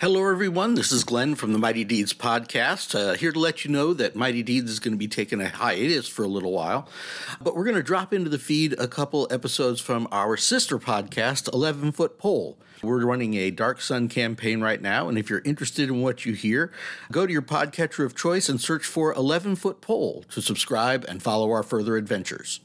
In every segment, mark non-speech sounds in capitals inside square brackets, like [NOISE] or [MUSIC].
Hello, everyone. This is Glenn from the Mighty Deeds podcast. Uh, here to let you know that Mighty Deeds is going to be taking a hiatus for a little while, but we're going to drop into the feed a couple episodes from our sister podcast, 11 Foot Pole. We're running a Dark Sun campaign right now, and if you're interested in what you hear, go to your podcatcher of choice and search for 11 Foot Pole to subscribe and follow our further adventures.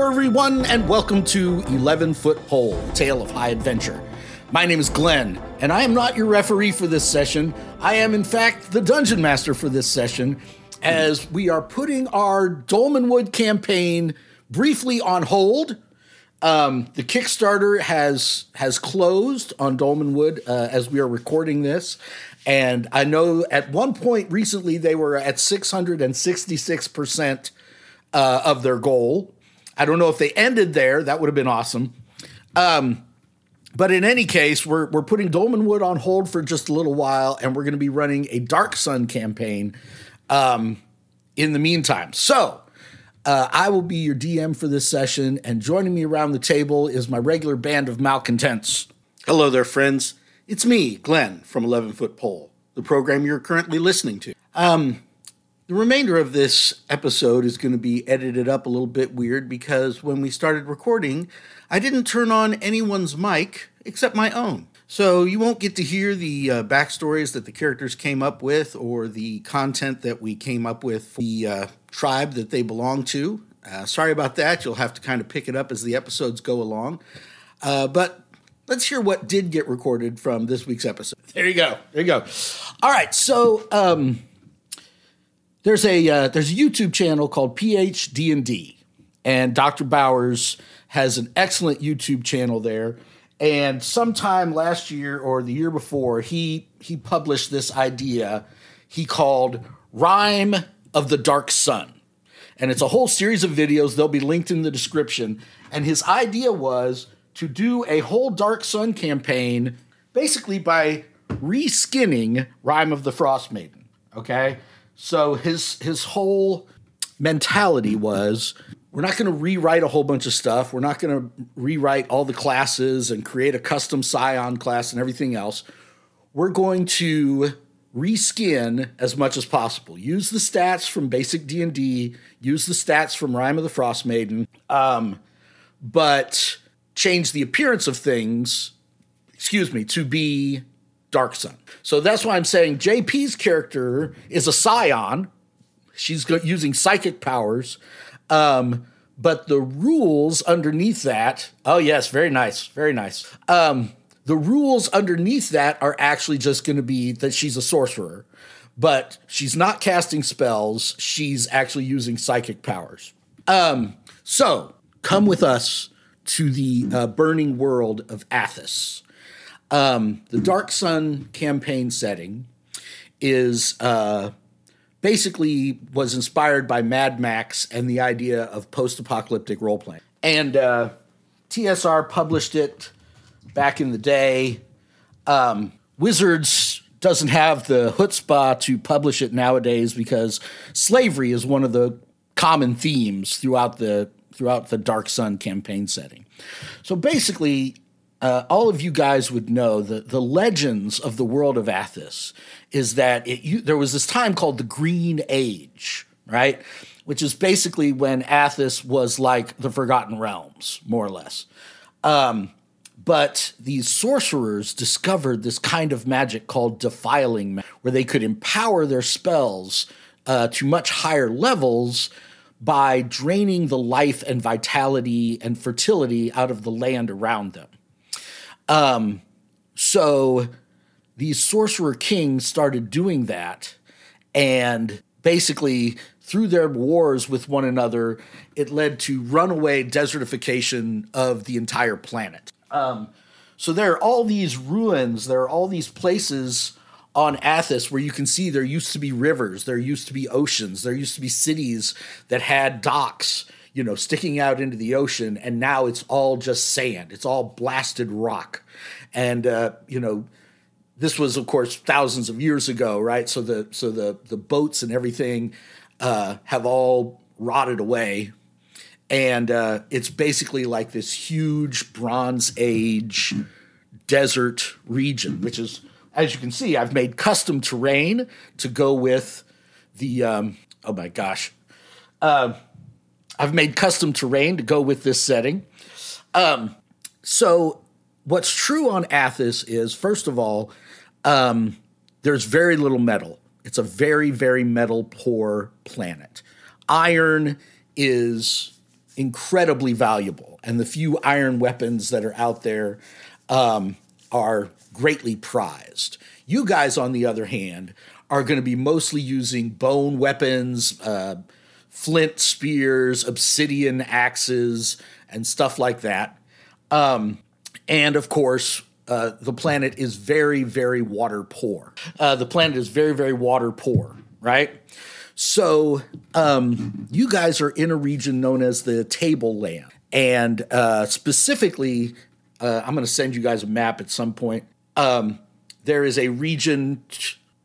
Hello, everyone, and welcome to 11 Foot Pole, Tale of High Adventure. My name is Glenn, and I am not your referee for this session. I am, in fact, the dungeon master for this session, as we are putting our Dolmenwood campaign briefly on hold. Um, the Kickstarter has has closed on Dolmenwood uh, as we are recording this, and I know at one point recently they were at 666 percent uh, of their goal. I don't know if they ended there. That would have been awesome. Um, but in any case, we're we're putting Dolmenwood on hold for just a little while, and we're going to be running a Dark Sun campaign um, in the meantime. So. Uh, I will be your DM for this session, and joining me around the table is my regular band of malcontents. Hello there, friends. It's me, Glenn, from 11 Foot Pole, the program you're currently listening to. Um, the remainder of this episode is going to be edited up a little bit weird because when we started recording, I didn't turn on anyone's mic except my own. So you won't get to hear the uh, backstories that the characters came up with or the content that we came up with for the uh, tribe that they belong to. Uh, sorry about that. You'll have to kind of pick it up as the episodes go along. Uh, but let's hear what did get recorded from this week's episode. There you go. There you go. All right. So. Um, there's a uh, there's a YouTube channel called PhD&D, and Dr. Bowers has an excellent YouTube channel there. And sometime last year or the year before, he he published this idea he called "Rime of the Dark Sun. And it's a whole series of videos. They'll be linked in the description. And his idea was to do a whole Dark Sun campaign basically by reskinning Rime of the Frost Maiden. Okay? So his his whole mentality was we're not going to rewrite a whole bunch of stuff. We're not going to rewrite all the classes and create a custom Psion class and everything else. We're going to reskin as much as possible. Use the stats from basic D and D. Use the stats from Rime of the Frost Maiden. Um, but change the appearance of things. Excuse me to be Dark Sun. So that's why I'm saying JP's character is a Psion. She's using psychic powers. Um, but the rules underneath that, oh, yes, very nice, very nice. Um, the rules underneath that are actually just going to be that she's a sorcerer, but she's not casting spells. She's actually using psychic powers. Um, so come with us to the uh, burning world of Athas. Um, the Dark Sun campaign setting is uh, basically was inspired by Mad Max and the idea of post-apocalyptic role playing. And uh, TSR published it back in the day. Um, Wizards doesn't have the chutzpah to publish it nowadays because slavery is one of the common themes throughout the throughout the Dark Sun campaign setting. So basically, uh, all of you guys would know that the legends of the world of Athas is that it, you, there was this time called the Green Age, right? Which is basically when Athas was like the Forgotten Realms, more or less. Um, but these sorcerers discovered this kind of magic called defiling magic, where they could empower their spells uh, to much higher levels by draining the life and vitality and fertility out of the land around them. Um, so these sorcerer kings started doing that, and basically through their wars with one another, it led to runaway desertification of the entire planet. Um, so there are all these ruins, there are all these places on Athas where you can see there used to be rivers, there used to be oceans, there used to be cities that had docks you know, sticking out into the ocean, and now it's all just sand. It's all blasted rock, and uh, you know, this was of course thousands of years ago, right? So the so the the boats and everything uh, have all rotted away, and uh, it's basically like this huge Bronze Age desert region, which is, as you can see, I've made custom terrain to go with the. Um, oh my gosh, uh, I've made custom terrain to go with this setting. Um, so, what's true on Athas is, first of all, um, there's very little metal. It's a very, very metal poor planet. Iron is incredibly valuable, and the few iron weapons that are out there um, are greatly prized. You guys, on the other hand, are going to be mostly using bone weapons, uh, flint spears, obsidian axes, and stuff like that. Um, and of course, uh, the planet is very, very water poor. Uh, the planet is very, very water poor, right? So um, you guys are in a region known as the Tableland. And uh, specifically, uh, I'm going to send you guys a map at some point. Um, there is a region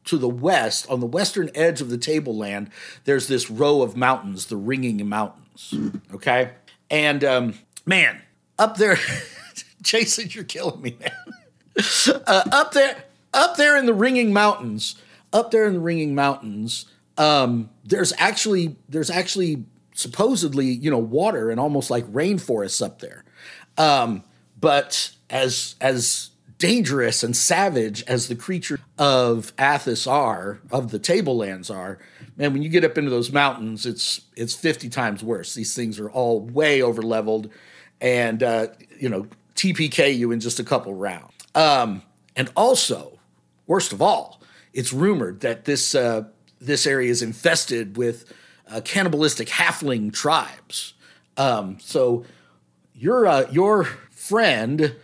to the west, on the western edge of the Tableland, there's this row of mountains, the Ringing Mountains. Okay? And um, man, up there, [LAUGHS] Jason, you're killing me, man. [LAUGHS] Uh, up there, up there in the Ringing Mountains, up there in the Ringing Mountains, um, there's actually there's actually supposedly you know water and almost like rainforests up there. Um, but as as dangerous and savage as the creatures of Athas are, of the Tablelands are, man, when you get up into those mountains, it's it's fifty times worse. These things are all way over leveled, and uh, you know TPK you in just a couple rounds. Um, and also, worst of all, it's rumored that this uh, this area is infested with uh, cannibalistic halfling tribes. Um, so your uh, your friend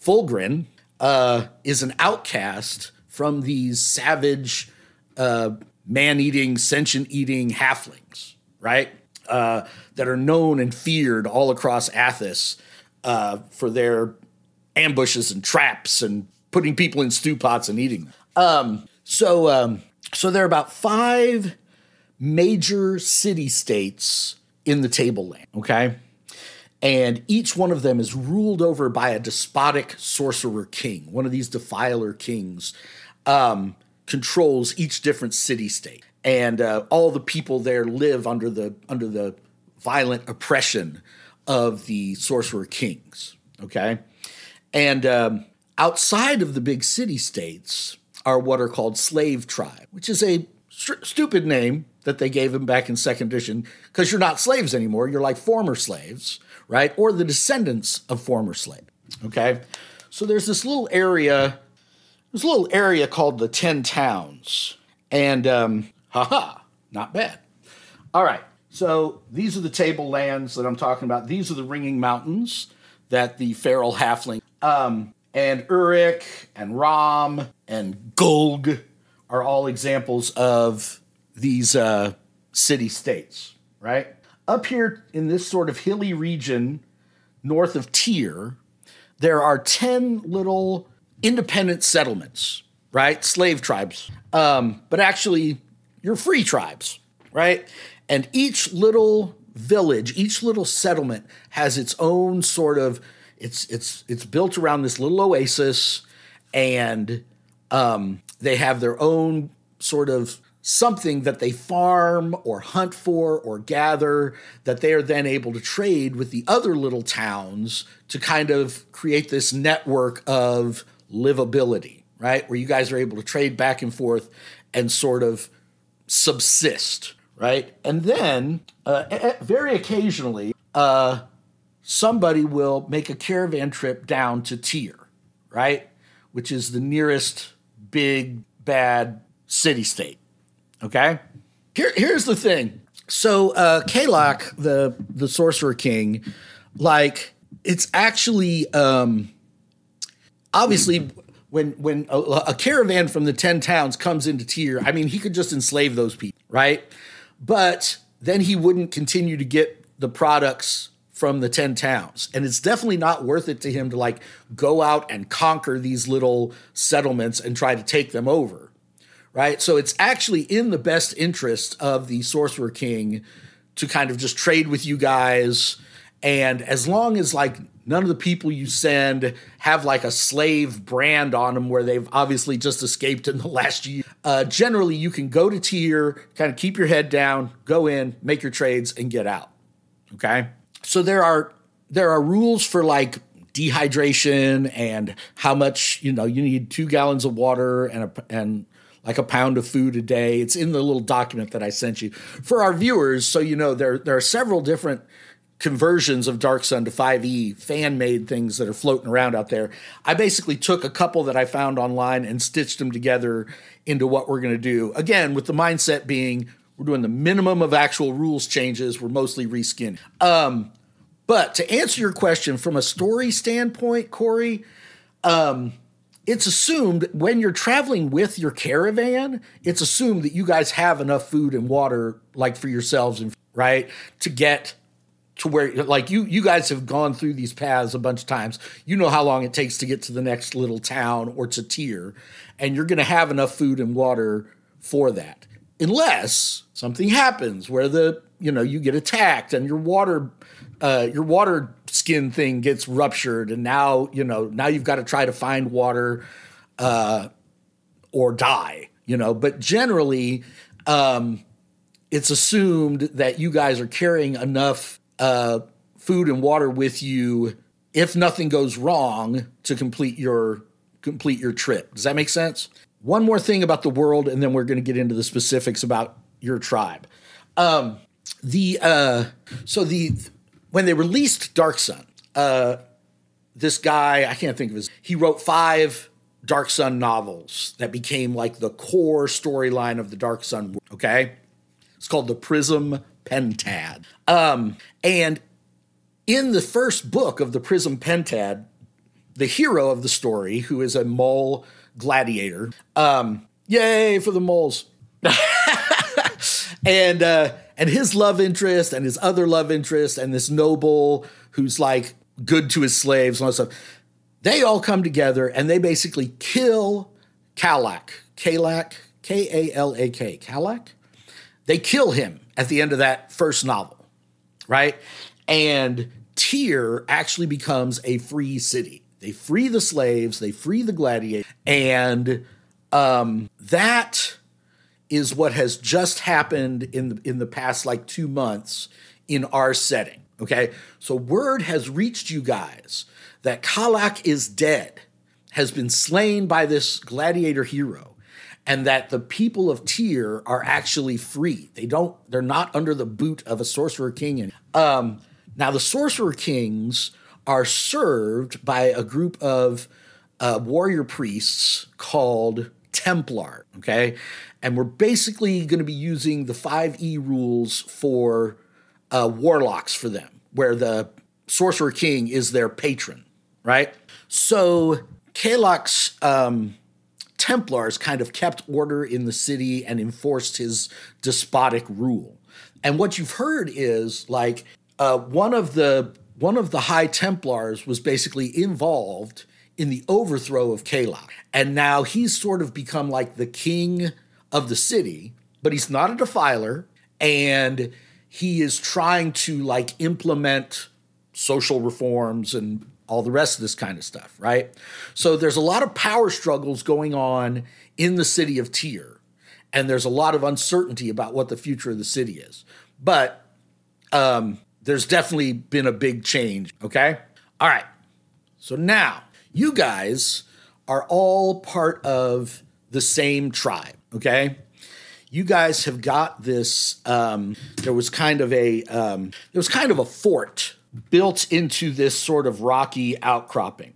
Fulgrin uh, is an outcast from these savage, uh, man-eating, sentient-eating halflings, right? Uh, that are known and feared all across Athas uh, for their ambushes and traps and putting people in stew pots and eating them. Um, so, um, so there are about five major city states in the tableland. Okay, and each one of them is ruled over by a despotic sorcerer king. One of these defiler kings um, controls each different city state, and uh, all the people there live under the under the violent oppression of the sorcerer kings. Okay. And um, outside of the big city states are what are called slave tribe, which is a st- stupid name that they gave them back in second edition because you're not slaves anymore. You're like former slaves, right? Or the descendants of former slaves. Okay. So there's this little area, this little area called the Ten Towns. And um, haha, not bad. All right. So these are the tablelands that I'm talking about. These are the ringing mountains that the feral halfling um, and Urik and Raam and Gulg are all examples of these uh, city states, right? Up here in this sort of hilly region north of Tyr, there are 10 little independent settlements, right? Slave tribes. Um, but actually, you're free tribes, right? And each little village, each little settlement has its own sort of it's it's it's built around this little oasis, and um, they have their own sort of something that they farm or hunt for or gather that they are then able to trade with the other little towns to kind of create this network of livability, right? Where you guys are able to trade back and forth and sort of subsist, right? And then, uh, very occasionally, uh, somebody will make a caravan trip down to Tyr, right? Which is the nearest big, bad city state. Okay? Here, here's the thing. So uh Kalak, the the sorcerer king, like it's actually um obviously when when a, a, caravan from the 10 towns comes into Tyr, I mean he could just enslave those people, right? But then he wouldn't continue to get the products from the 10 towns. And it's definitely not worth it to him to like go out and conquer these little settlements and try to take them over. Right? So it's actually in the best interest of the Sorcerer King to kind of just trade with you guys. And as long as like none of the people you send have like a slave brand on them where they've obviously just escaped in the [LAUGHS] last year, uh, generally you can go to Tyr, kind of keep your head down, go in, make your trades, and get out. Okay. So there are there are rules for like dehydration and how much you know you need two gallons of water and a, and like a pound of food a day. It's in the little document that I sent you for our viewers, so you know there there are several different conversions of Dark Sun to 5e fan made things that are floating around out there. I basically took a couple that I found online and stitched them together into what we're going to do. Again, with the mindset being we're doing the minimum of actual rules changes. We're mostly reskin. Um, but to answer your question from a story standpoint, Corey, um, it's assumed when you're traveling with your caravan, it's assumed that you guys have enough food and water, like for yourselves and right, to get to where like you you guys have gone through these paths a bunch of times. You know how long it takes to get to the next little town or to Tyr, and you're going to have enough food and water for that. Unless something happens where the you know you get attacked and your water uh, your water skin thing gets ruptured, and now you know now you've got to try to find water uh, or die. You know, but generally, um, it's assumed that you guys are carrying enough uh, food and water with you if nothing goes wrong to complete your complete your trip. Does that make sense? One more thing about the world, and then we're going to get into the specifics about your tribe. Um, the uh, so the when they released Dark Sun, uh, this guy I can't think of his. He wrote five Dark Sun novels that became like the core storyline of the Dark Sun. Okay, it's called the Prism Pentad. Um, and in the first book of the Prism Pentad, the hero of the story, who is a mul gladiator, um, yay for the muls. [LAUGHS] and uh, and his love interest and his other love interest and this noble who's like good to his slaves and all that stuff. They all come together and they basically kill Kalak. Kalak, K A L A K, Kalak. They kill him at the end of that first novel, right? And Tyr actually becomes a free city. They free the slaves, they free the gladiators, and um, that is what has just happened in the, in the past like two months in our setting. Okay, so word has reached you guys that Kalak is dead, has been slain by this gladiator hero, and that the people of Tyr are actually free. They don't. They're not under the boot of a sorcerer king. Um, now the sorcerer kings are served by a group of uh, warrior priests called Templar. Okay, and we're basically going to be using the 5e rules for uh, warlocks for them, where the sorcerer king is their patron, right? So Kalak's um, Templars kind of kept order in the city and enforced his despotic rule. And what you've heard is like uh, one of the one of the High Templars was basically involved in the overthrow of Kalak, and now he's sort of become like the king of the city, but he's not a defiler and he is trying to like implement social reforms and all the rest of this kind of stuff, right? So there's a lot of power struggles going on in the city of Tyr, and there's a lot of uncertainty about what the future of the city is. But um, there's definitely been a big change, okay? All right. So now you guys are all part of the same tribe okay? You guys have got this um, there was kind of a um, there was kind of a fort built into this sort of rocky outcropping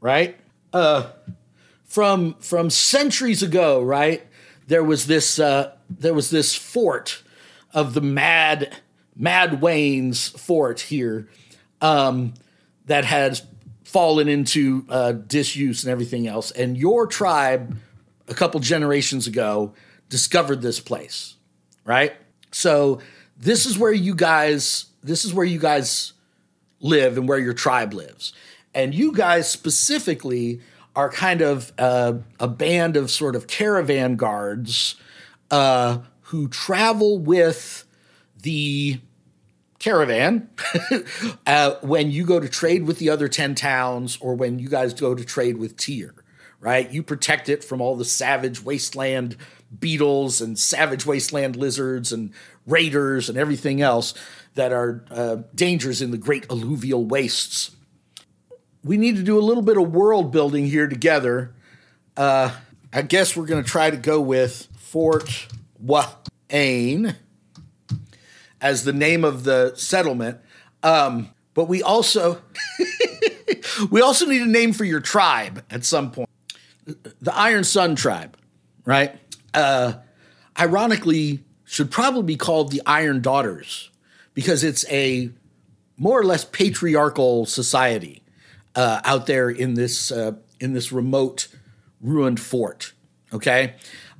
right? Uh, from from centuries ago right there was this uh, there was this fort of the mad mad wayne's fort here um, that has fallen into uh, disuse and everything else. And your tribe a couple generations ago discovered this place, right? So this is where you guys this is where you guys live and where your tribe lives. And you guys specifically are kind of uh, a band of sort of caravan guards uh, who travel with the caravan [LAUGHS] uh, when you go to trade with the other 10 towns or when you guys go to trade with Tyr, right? You protect it from all the savage wasteland beetles and savage wasteland lizards and raiders and everything else that are uh, dangers in the great alluvial wastes. We need to do a little bit of world building here together. Uh, I guess we're going to try to go with Fort Wayne as the name of the settlement. Um, but we also [LAUGHS] we also need a name for your tribe at some point. The Iron Sun tribe, right? Uh, ironically, should probably be called the Iron Daughters because it's a more or less patriarchal society uh, out there in this uh, in this remote ruined fort. Okay,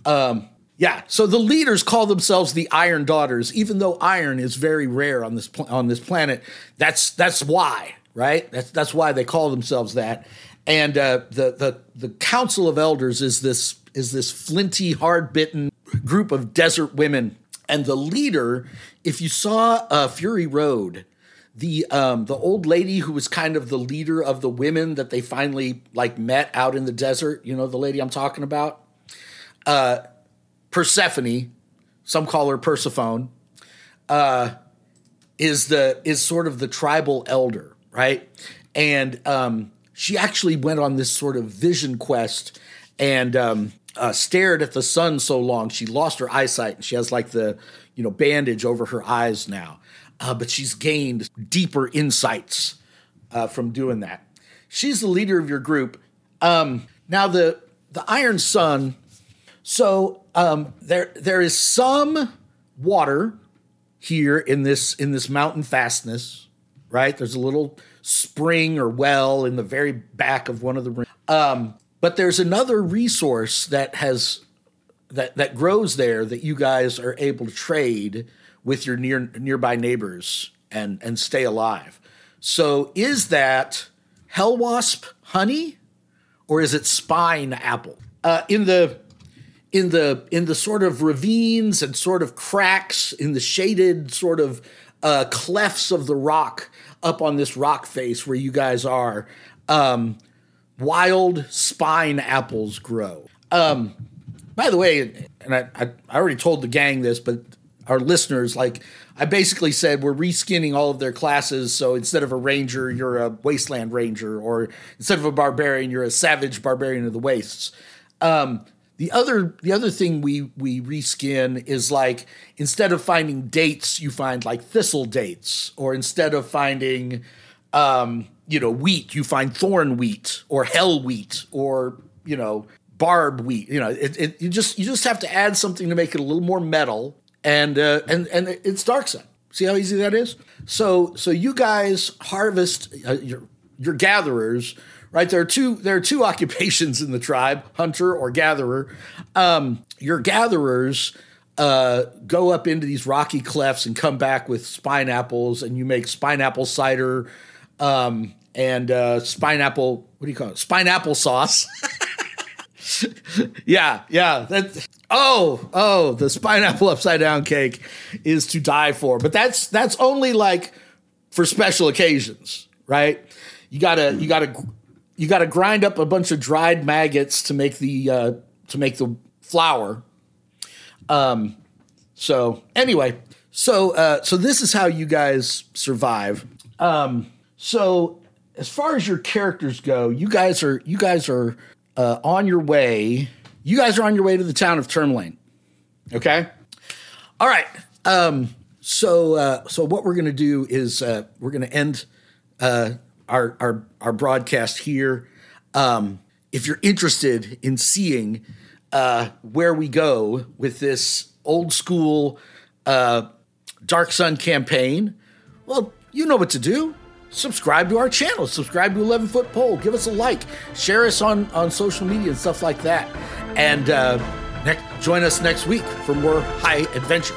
um, yeah. So the leaders call themselves the Iron Daughters, even though iron is very rare on this pl- on this planet. That's that's why, right? That's that's why they call themselves that. And uh, the the the Council of Elders is this is this flinty, hard bitten group of desert women, and the leader. If you saw uh, Fury Road, the um, the old lady who was kind of the leader of the women that they finally like met out in the desert. You know the lady I'm talking about. Uh, Persephone, some call her Persephone, uh, is the is sort of the tribal elder, right? And um, she actually went on this sort of vision quest and um, uh, stared at the sun so long she lost her eyesight, and she has like the you know bandage over her eyes now. Uh, but she's gained deeper insights uh, from doing that. She's the leader of your group. Um, now the the Iron Sun. So um, there there is some water here in this in this mountain fastness, right? There's a little spring or well in the very back of one of the rooms. Um, but there's another resource that has that that grows there that you guys are able to trade with your near nearby neighbors and and stay alive. So is that hell wasp honey or is it spine apple? Uh, in the in the in the sort of ravines and sort of cracks in the shaded sort of uh, clefts of the rock up on this rock face where you guys are, um, wild spine apples grow. Um, by the way, and I, I, I already told the gang this, but our listeners, like I basically said, we're reskinning all of their classes. So instead of a ranger, you're a wasteland ranger, or instead of a barbarian, you're a savage barbarian of the wastes. Um, the other the other thing we we reskin is like instead of finding dates, you find like thistle dates, or instead of finding um, you know wheat, you find thorn wheat or hell wheat or you know barb wheat. You know, it, it, you just you just have to add something to make it a little more metal, and uh, and and it's dark sun. See how easy that is. So so you guys harvest uh, your your gatherers right? There are two there are two [LAUGHS] occupations in the tribe: hunter or gatherer. Um, your gatherers uh, go up into these rocky clefts and come back with spine apples, and you make spine apple cider um, and uh, spine apple. What do you call it? Spine apple sauce. [LAUGHS] yeah, yeah. That. Oh, oh, the spine apple upside down cake is to die for. But that's that's only like for special occasions, right? You gotta you gotta you got to grind up a bunch of dried maggots to make the uh, to make the flour. Um, so anyway, so uh, so this is how you guys survive. Um, so as far as your characters go, you guys are you guys are uh, on your way. You guys are on your way to the town of Tourmaline. Okay. All right. Um, so uh, so what we're to do is uh, we're to end uh, our our our broadcast here. Um, if you're interested in seeing uh, where we go with this old school uh, Dark Sun campaign, well, you know what to do. Subscribe to our channel. Subscribe to 11 Foot Pole. Give us a like. Share us on, on social media and stuff like that. And uh, join us next week for more high adventure.